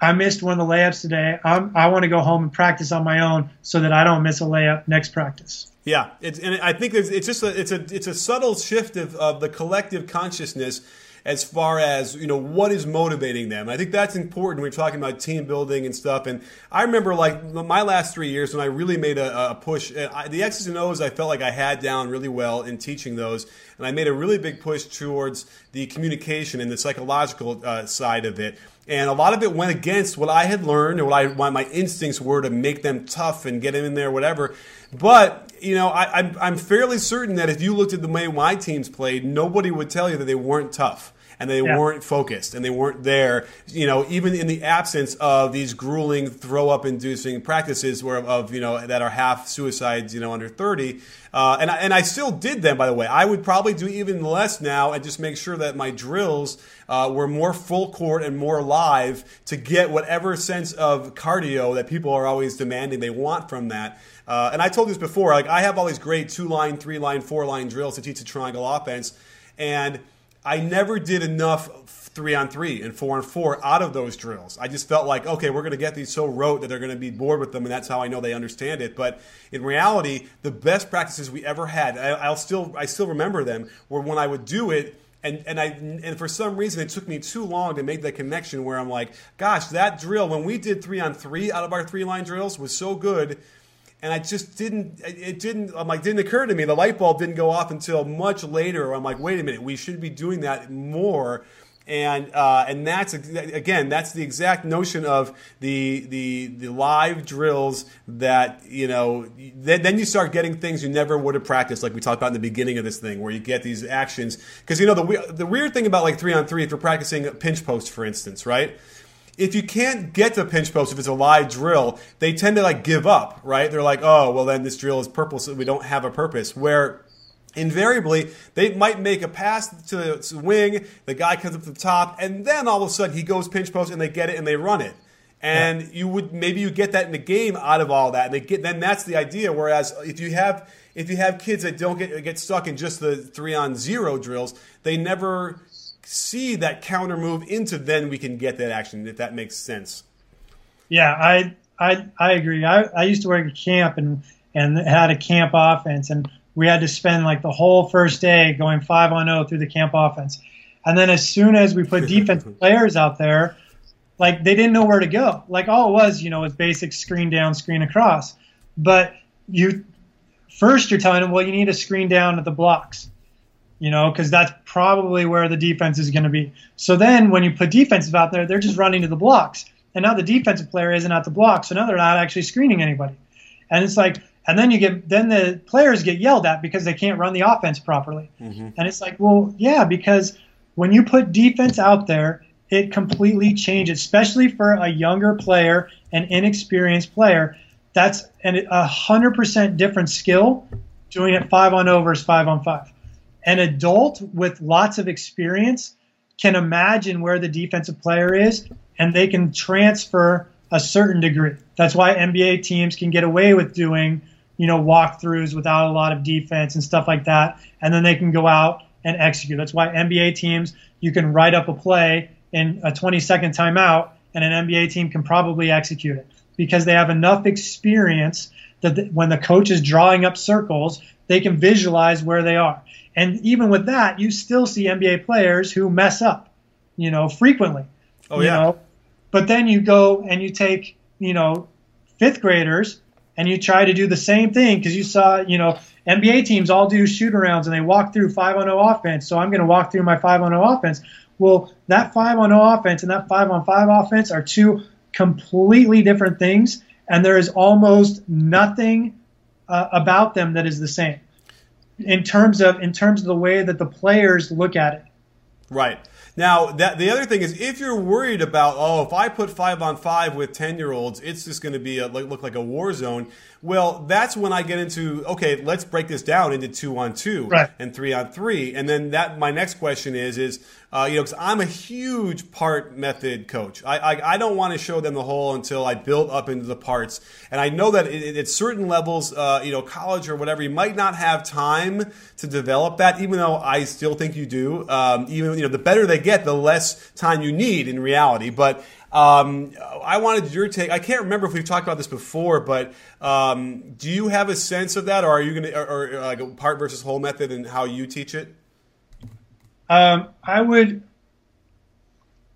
I missed one of the layups today. I'm, i want to go home and practice on my own so that I don't miss a layup next practice. Yeah, it's, and I think it's, it's just a, it's a it's a subtle shift of, of the collective consciousness as far as you know what is motivating them. I think that's important when we're talking about team building and stuff. And I remember like my last three years when I really made a, a push. I, the X's and O's I felt like I had down really well in teaching those, and I made a really big push towards the communication and the psychological uh, side of it. And a lot of it went against what I had learned and what, I, what my instincts were to make them tough and get them in there, whatever. But you know, I, I'm fairly certain that if you looked at the way my teams played, nobody would tell you that they weren't tough and they yeah. weren't focused and they weren't there. You know, even in the absence of these grueling throw up inducing practices where of you know that are half suicides, you know, under thirty. Uh, and I, and I still did them, by the way. I would probably do even less now and just make sure that my drills uh, were more full court and more live to get whatever sense of cardio that people are always demanding they want from that. Uh, and I told this before. Like I have all these great two line, three line, four line drills to teach a triangle offense, and I never did enough three on three and four on four out of those drills. I just felt like, okay, we're going to get these so rote that they're going to be bored with them, and that's how I know they understand it. But in reality, the best practices we ever had, I, will still, I still remember them, were when I would do it. And, and I and for some reason it took me too long to make that connection where I'm like, gosh, that drill when we did three on three out of our three line drills was so good and I just didn't. It didn't. I'm like, didn't occur to me. The light bulb didn't go off until much later. I'm like, wait a minute, we should be doing that more. And uh, and that's again, that's the exact notion of the the the live drills that you know. Then, then you start getting things you never would have practiced, like we talked about in the beginning of this thing, where you get these actions. Because you know the the weird thing about like three on three, if you're practicing pinch post, for instance, right? If you can't get to pinch post if it's a live drill, they tend to like give up, right? They're like, oh, well then this drill is purple, so we don't have a purpose. Where invariably they might make a pass to the wing, the guy comes up to the top, and then all of a sudden he goes pinch post and they get it and they run it. And yeah. you would maybe you get that in the game out of all that, and they get then that's the idea. Whereas if you have if you have kids that don't get get stuck in just the three on zero drills, they never see that counter move into then we can get that action if that makes sense. Yeah, I I I agree. I, I used to work at camp and and had a camp offense and we had to spend like the whole first day going five on zero through the camp offense. And then as soon as we put defensive (laughs) players out there, like they didn't know where to go. Like all it was, you know, was basic screen down, screen across. But you first you're telling them, well, you need to screen down at the blocks you know, because that's probably where the defense is going to be. So then when you put defensive out there, they're just running to the blocks. And now the defensive player isn't at the block, so now they're not actually screening anybody. And it's like, and then you get, then the players get yelled at because they can't run the offense properly. Mm-hmm. And it's like, well, yeah, because when you put defense out there, it completely changes, especially for a younger player, an inexperienced player. That's a hundred percent different skill doing it five on over versus five on five an adult with lots of experience can imagine where the defensive player is and they can transfer a certain degree. That's why NBA teams can get away with doing, you know, walkthroughs without a lot of defense and stuff like that. And then they can go out and execute. That's why NBA teams, you can write up a play in a 20 second timeout and an NBA team can probably execute it because they have enough experience that when the coach is drawing up circles, they can visualize where they are. And even with that, you still see NBA players who mess up, you know, frequently. Oh yeah. Know? But then you go and you take, you know, fifth graders and you try to do the same thing because you saw, you know, NBA teams all do shoot arounds and they walk through 5 on 0 offense. So I'm going to walk through my 5 on 0 offense. Well, that 5 on 0 offense and that 5 on 5 offense are two completely different things. And there is almost nothing uh, about them that is the same in terms of in terms of the way that the players look at it. Right. Now, that the other thing is, if you're worried about, oh, if I put five on five with ten year olds, it's just going to be a, look like a war zone. Well, that's when I get into okay, let's break this down into two on two right. and three on three, and then that my next question is is uh, you know because I'm a huge part method coach. I I, I don't want to show them the whole until I build up into the parts, and I know that it, at certain levels, uh, you know, college or whatever, you might not have time to develop that, even though I still think you do. Um, even you know, the better they get, the less time you need in reality, but. Um, I wanted your take. I can't remember if we've talked about this before, but um, do you have a sense of that, or are you going to, or, or, like a part versus whole method and how you teach it? Um, I would,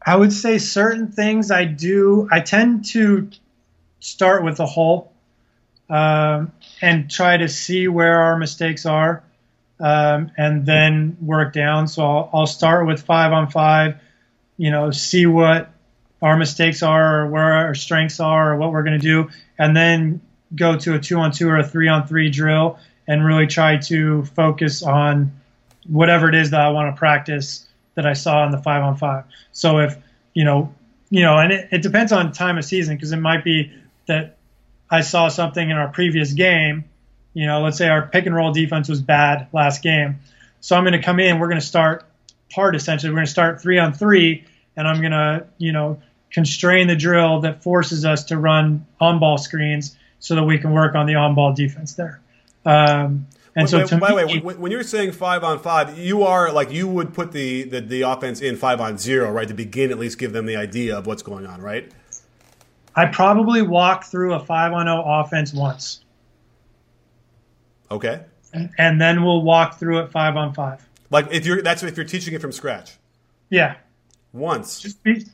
I would say certain things I do. I tend to start with the whole um, and try to see where our mistakes are, um, and then work down. So I'll, I'll start with five on five. You know, see what our mistakes are or where our strengths are or what we're going to do, and then go to a two on two or a three on three drill and really try to focus on whatever it is that I want to practice that I saw in the five on five. So if you know, you know, and it, it depends on time of season because it might be that I saw something in our previous game. You know, let's say our pick and roll defense was bad last game, so I'm going to come in. We're going to start hard essentially. We're going to start three on three, and I'm going to you know constrain the drill that forces us to run on ball screens so that we can work on the on ball defense there. Um, and so, by the way, when you're saying five on five, you are like you would put the, the, the offense in five on zero, right? To begin, at least give them the idea of what's going on, right? I probably walk through a five on zero offense once. Okay. And, and then we'll walk through it five on five. Like if you're that's if you're teaching it from scratch. Yeah. Once. Just be,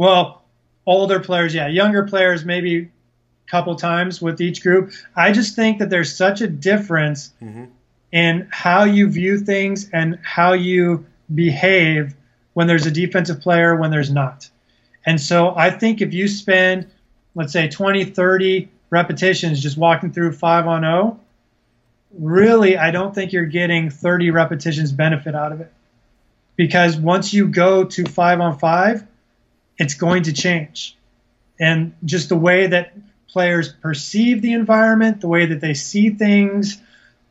well, older players, yeah. Younger players, maybe a couple times with each group. I just think that there's such a difference mm-hmm. in how you view things and how you behave when there's a defensive player, when there's not. And so I think if you spend, let's say, 20, 30 repetitions just walking through 5 on 0, really, I don't think you're getting 30 repetitions benefit out of it. Because once you go to 5 on 5, it's going to change. And just the way that players perceive the environment, the way that they see things,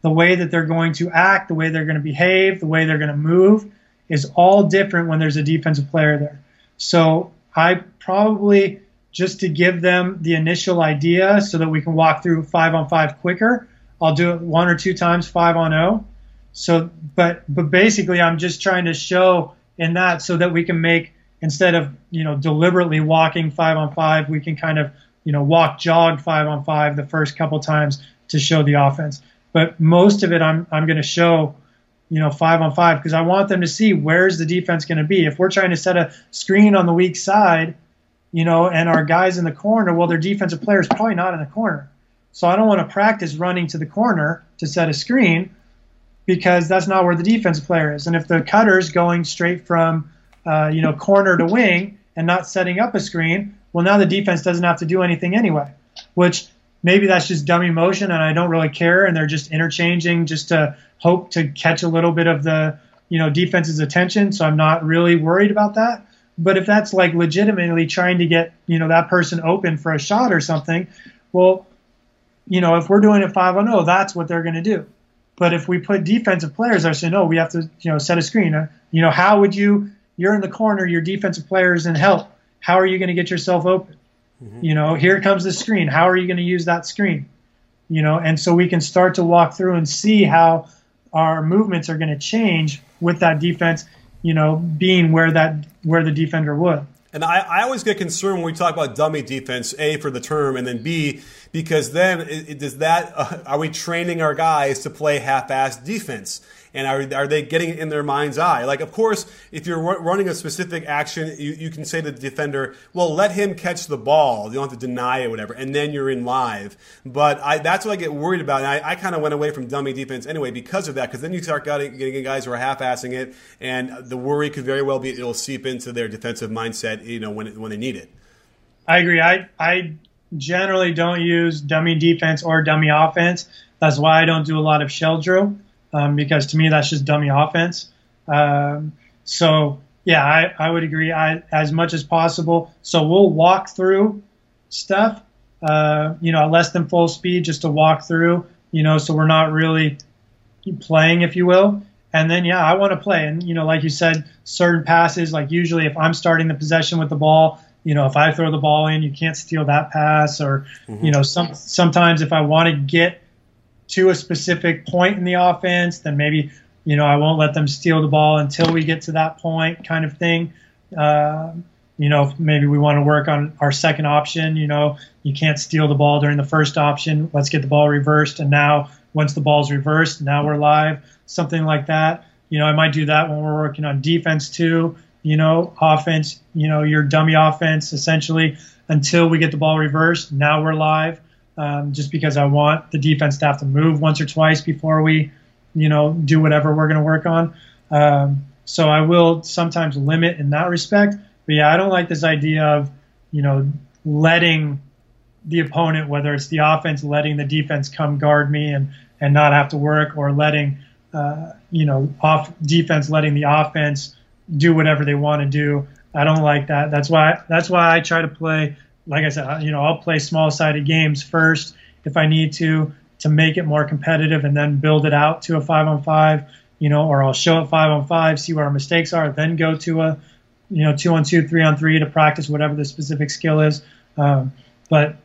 the way that they're going to act, the way they're going to behave, the way they're going to move is all different when there's a defensive player there. So I probably just to give them the initial idea so that we can walk through five on five quicker. I'll do it one or two times five on zero. So, but but basically, I'm just trying to show in that so that we can make instead of you know deliberately walking five on five, we can kind of you know, walk, jog five on five the first couple times to show the offense. But most of it, I'm I'm going to show, you know, five on five because I want them to see where's the defense going to be. If we're trying to set a screen on the weak side, you know, and our guys in the corner, well, their defensive player is probably not in the corner. So I don't want to practice running to the corner to set a screen because that's not where the defensive player is. And if the cutter's going straight from, uh, you know, corner to wing and not setting up a screen, well, now the defense doesn't have to do anything anyway, which maybe that's just dummy motion and I don't really care. And they're just interchanging just to hope to catch a little bit of the, you know, defense's attention. So I'm not really worried about that. But if that's like legitimately trying to get, you know, that person open for a shot or something, well, you know, if we're doing it 5 on 0, that's what they're going to do. But if we put defensive players there, say, no, we have to, you know, set a screen. Uh, you know, how would you, you're in the corner, your defensive players in help how are you going to get yourself open? Mm-hmm. You know, here comes the screen. How are you going to use that screen? You know, and so we can start to walk through and see how our movements are going to change with that defense, you know, being where that where the defender would. And I, I always get concerned when we talk about dummy defense, A, for the term, and then B, because then it, does that, uh, are we training our guys to play half-assed defense? And are, are they getting it in their mind's eye? Like, of course, if you're running a specific action, you, you can say to the defender, well, let him catch the ball. You don't have to deny it, whatever, and then you're in live. But I, that's what I get worried about. And I, I kind of went away from dummy defense anyway because of that, because then you start getting, getting guys who are half-assing it, and the worry could very well be it'll seep into their defensive mindset, you know, when, it, when they need it. I agree. I, I generally don't use dummy defense or dummy offense. That's why I don't do a lot of shell drill um, because to me that's just dummy offense. Um, so yeah, I, I would agree. I as much as possible. So we'll walk through stuff, uh, you know, at less than full speed just to walk through, you know, so we're not really playing, if you will. And then yeah, I want to play. And you know, like you said, certain passes, like usually if I'm starting the possession with the ball, you know, if I throw the ball in, you can't steal that pass. Or mm-hmm. you know, some sometimes if I want to get to a specific point in the offense, then maybe you know I won't let them steal the ball until we get to that point, kind of thing. Uh, you know, maybe we want to work on our second option. You know, you can't steal the ball during the first option. Let's get the ball reversed, and now once the ball's reversed, now we're live. Something like that. You know, I might do that when we're working on defense too. You know, offense. You know, your dummy offense essentially until we get the ball reversed. Now we're live um, just because I want the defense to have to move once or twice before we, you know, do whatever we're going to work on. Um, so I will sometimes limit in that respect. But yeah, I don't like this idea of, you know, letting the opponent, whether it's the offense, letting the defense come guard me and and not have to work or letting uh, you know off defense letting the offense do whatever they want to do. I don't like that. That's why that's why I try to play. Like I said, you know, I'll play small sided games first if I need to to make it more competitive, and then build it out to a five on five. You know, or I'll show it five on five, see where our mistakes are, then go to a you know two on two, three on three to practice whatever the specific skill is. Um, but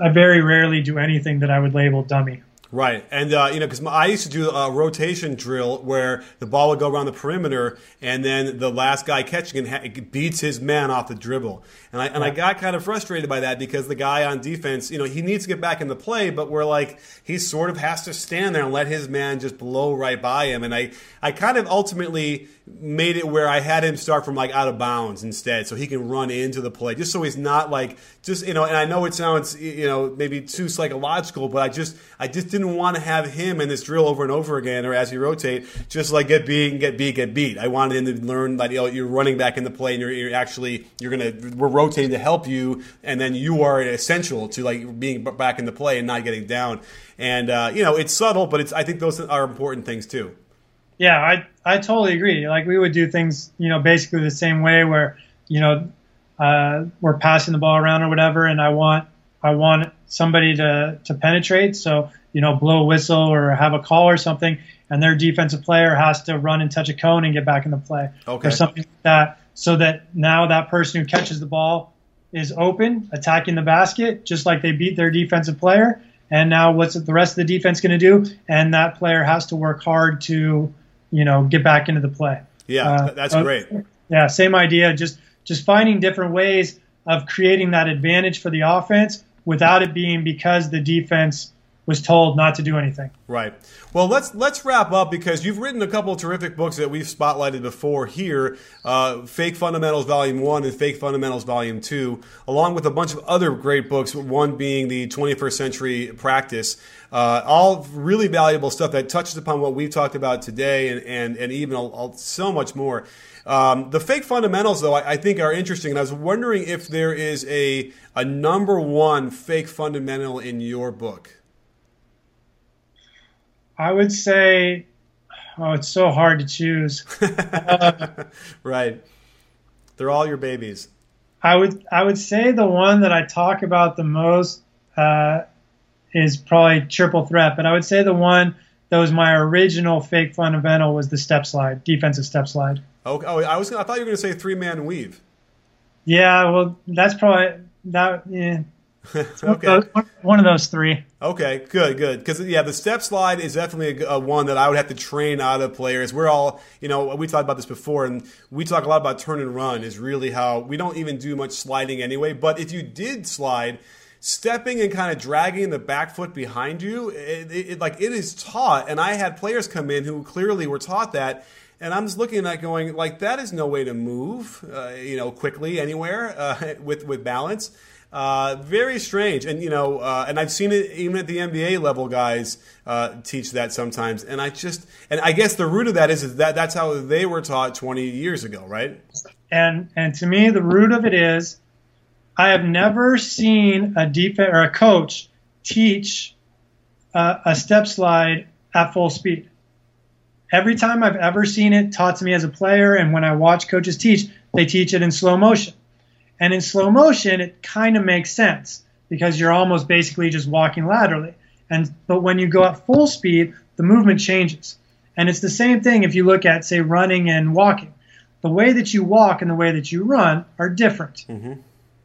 I very rarely do anything that I would label dummy. Right, and uh, you know, because I used to do a rotation drill where the ball would go around the perimeter, and then the last guy catching it beats his man off the dribble, and I and I got kind of frustrated by that because the guy on defense, you know, he needs to get back in the play, but we're like he sort of has to stand there and let his man just blow right by him, and I I kind of ultimately made it where I had him start from like out of bounds instead, so he can run into the play, just so he's not like just you know. And I know it sounds you know maybe too psychological, but I just I just didn't want to have him in this drill over and over again, or as he rotate, just like get beat, get beat, get beat. I wanted him to learn that you know, you're running back in the play, and you're, you're actually you're gonna we're rotating to help you, and then you are essential to like being back in the play and not getting down. And uh, you know it's subtle, but it's I think those are important things too. Yeah, I I totally agree. Like we would do things, you know, basically the same way where, you know, uh, we're passing the ball around or whatever, and I want I want somebody to to penetrate. So you know, blow a whistle or have a call or something, and their defensive player has to run and touch a cone and get back in the play okay. or something like that. So that now that person who catches the ball is open, attacking the basket, just like they beat their defensive player. And now what's the rest of the defense going to do? And that player has to work hard to you know, get back into the play. Yeah, uh, that's great. Yeah, same idea. Just just finding different ways of creating that advantage for the offense without it being because the defense was told not to do anything. Right. Well, let's let's wrap up because you've written a couple of terrific books that we've spotlighted before here: uh, "Fake Fundamentals Volume One" and "Fake Fundamentals Volume Two, along with a bunch of other great books. One being the 21st Century Practice. Uh, all really valuable stuff that touches upon what we've talked about today, and and and even a, a, so much more. Um, the fake fundamentals, though, I, I, think are interesting, and I was wondering if there is a a number one fake fundamental in your book. I would say, oh, it's so hard to choose. uh, (laughs) right. They're all your babies. I would I would say the one that I talk about the most uh, is probably triple threat, but I would say the one that was my original fake fundamental was the step slide, defensive step slide. Oh, oh I was I thought you were going to say three man weave. Yeah, well, that's probably that. Yeah, okay. One of those three. Okay, good, good. Because yeah, the step slide is definitely a, a, one that I would have to train out of players. We're all, you know, we talked about this before, and we talk a lot about turn and run. Is really how we don't even do much sliding anyway. But if you did slide, stepping and kind of dragging the back foot behind you, it, it, it, like it is taught. And I had players come in who clearly were taught that. And I'm just looking at going like that is no way to move, uh, you know, quickly anywhere uh, (laughs) with with balance. Uh, very strange, and you know, uh, and I've seen it even at the NBA level. Guys uh, teach that sometimes, and I just, and I guess the root of that is, that that's how they were taught 20 years ago, right? And and to me, the root of it is, I have never seen a defense or a coach teach uh, a step slide at full speed. Every time I've ever seen it taught to me as a player, and when I watch coaches teach, they teach it in slow motion. And in slow motion, it kind of makes sense because you're almost basically just walking laterally. And but when you go at full speed, the movement changes. And it's the same thing if you look at, say, running and walking. The way that you walk and the way that you run are different. Mm-hmm.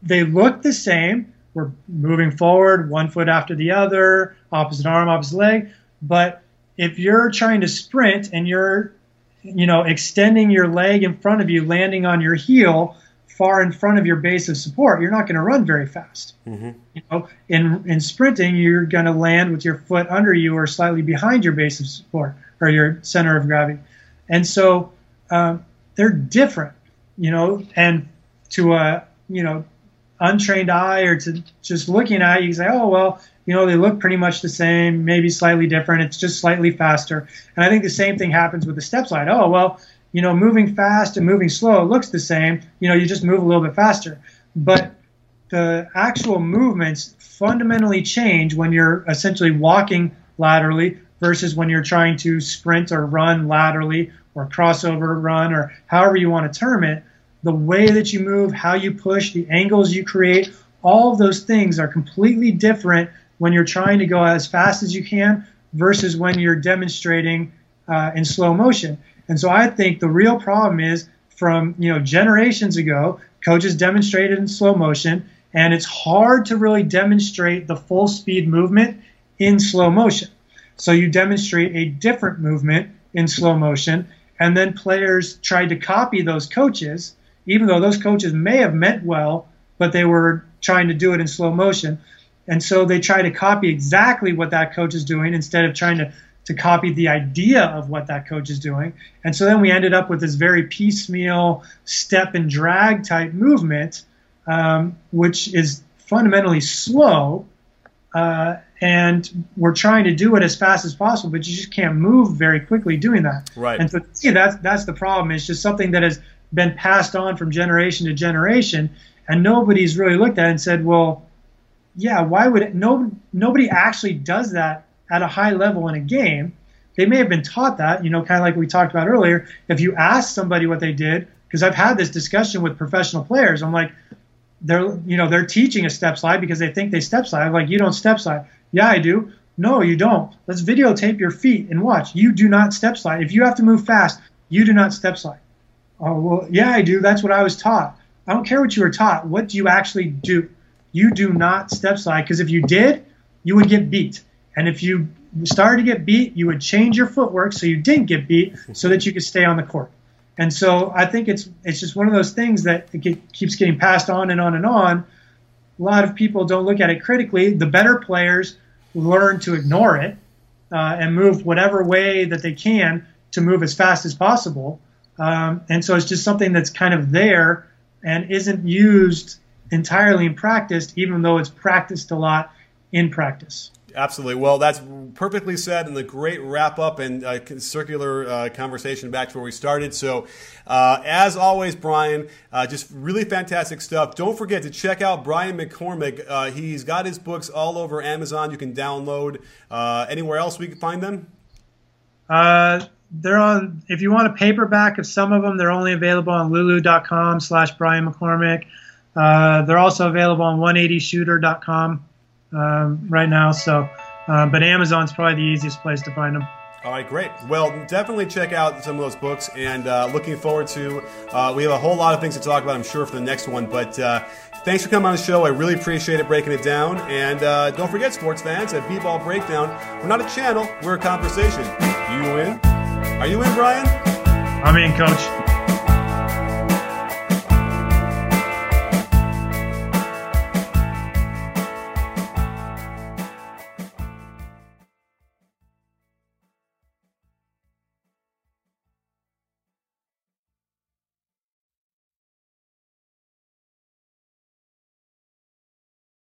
They look the same. We're moving forward, one foot after the other, opposite arm, opposite leg. But if you're trying to sprint and you're, you know, extending your leg in front of you, landing on your heel, far in front of your base of support, you're not going to run very fast. Mm-hmm. You know, in in sprinting, you're going to land with your foot under you or slightly behind your base of support or your center of gravity, and so um, they're different. You know, and to a you know untrained eye or to just looking at it, you can say, oh well, you know, they look pretty much the same, maybe slightly different. It's just slightly faster. And I think the same thing happens with the step slide. Oh well, you know, moving fast and moving slow looks the same. You know, you just move a little bit faster. But the actual movements fundamentally change when you're essentially walking laterally versus when you're trying to sprint or run laterally or crossover run or however you want to term it. The way that you move, how you push, the angles you create, all of those things are completely different when you're trying to go as fast as you can versus when you're demonstrating uh, in slow motion. And so I think the real problem is from you know generations ago, coaches demonstrated in slow motion, and it's hard to really demonstrate the full speed movement in slow motion. So you demonstrate a different movement in slow motion, and then players tried to copy those coaches, even though those coaches may have meant well, but they were trying to do it in slow motion. And so they try to copy exactly what that coach is doing instead of trying to, to copy the idea of what that coach is doing. And so then we ended up with this very piecemeal step and drag type movement, um, which is fundamentally slow. Uh, and we're trying to do it as fast as possible, but you just can't move very quickly doing that. Right. And so see, that's that's the problem. It's just something that has been passed on from generation to generation, and nobody's really looked at it and said, well, yeah, why would it? No, nobody actually does that at a high level in a game. They may have been taught that, you know, kind of like we talked about earlier. If you ask somebody what they did, because I've had this discussion with professional players, I'm like, they're, you know, they're teaching a step slide because they think they step slide. I'm like, you don't step slide. Yeah, I do. No, you don't. Let's videotape your feet and watch. You do not step slide. If you have to move fast, you do not step slide. Oh, well, yeah, I do. That's what I was taught. I don't care what you were taught. What do you actually do? You do not step slide because if you did, you would get beat. And if you started to get beat, you would change your footwork so you didn't get beat so that you could stay on the court. And so I think it's it's just one of those things that it keeps getting passed on and on and on. A lot of people don't look at it critically. The better players learn to ignore it uh, and move whatever way that they can to move as fast as possible. Um, and so it's just something that's kind of there and isn't used entirely in practice, even though it's practiced a lot in practice. Absolutely. Well, that's perfectly said, and the great wrap up and uh, circular uh, conversation back to where we started. So, uh, as always, Brian, uh, just really fantastic stuff. Don't forget to check out Brian McCormick. Uh, he's got his books all over Amazon. You can download. Uh, anywhere else we can find them? they're on. If you want a paperback of some of them, they're only available on Lulu.com/slash Brian McCormick. they're also available on 180shooter.com um, right now. So, uh, but Amazon's probably the easiest place to find them. All right, great. Well, definitely check out some of those books, and uh, looking forward to. Uh, we have a whole lot of things to talk about, I'm sure, for the next one. But uh, thanks for coming on the show. I really appreciate it breaking it down. And uh, don't forget, sports fans, at B-Ball Breakdown, we're not a channel, we're a conversation. You in? Are you in, Brian? I'm in, Coach.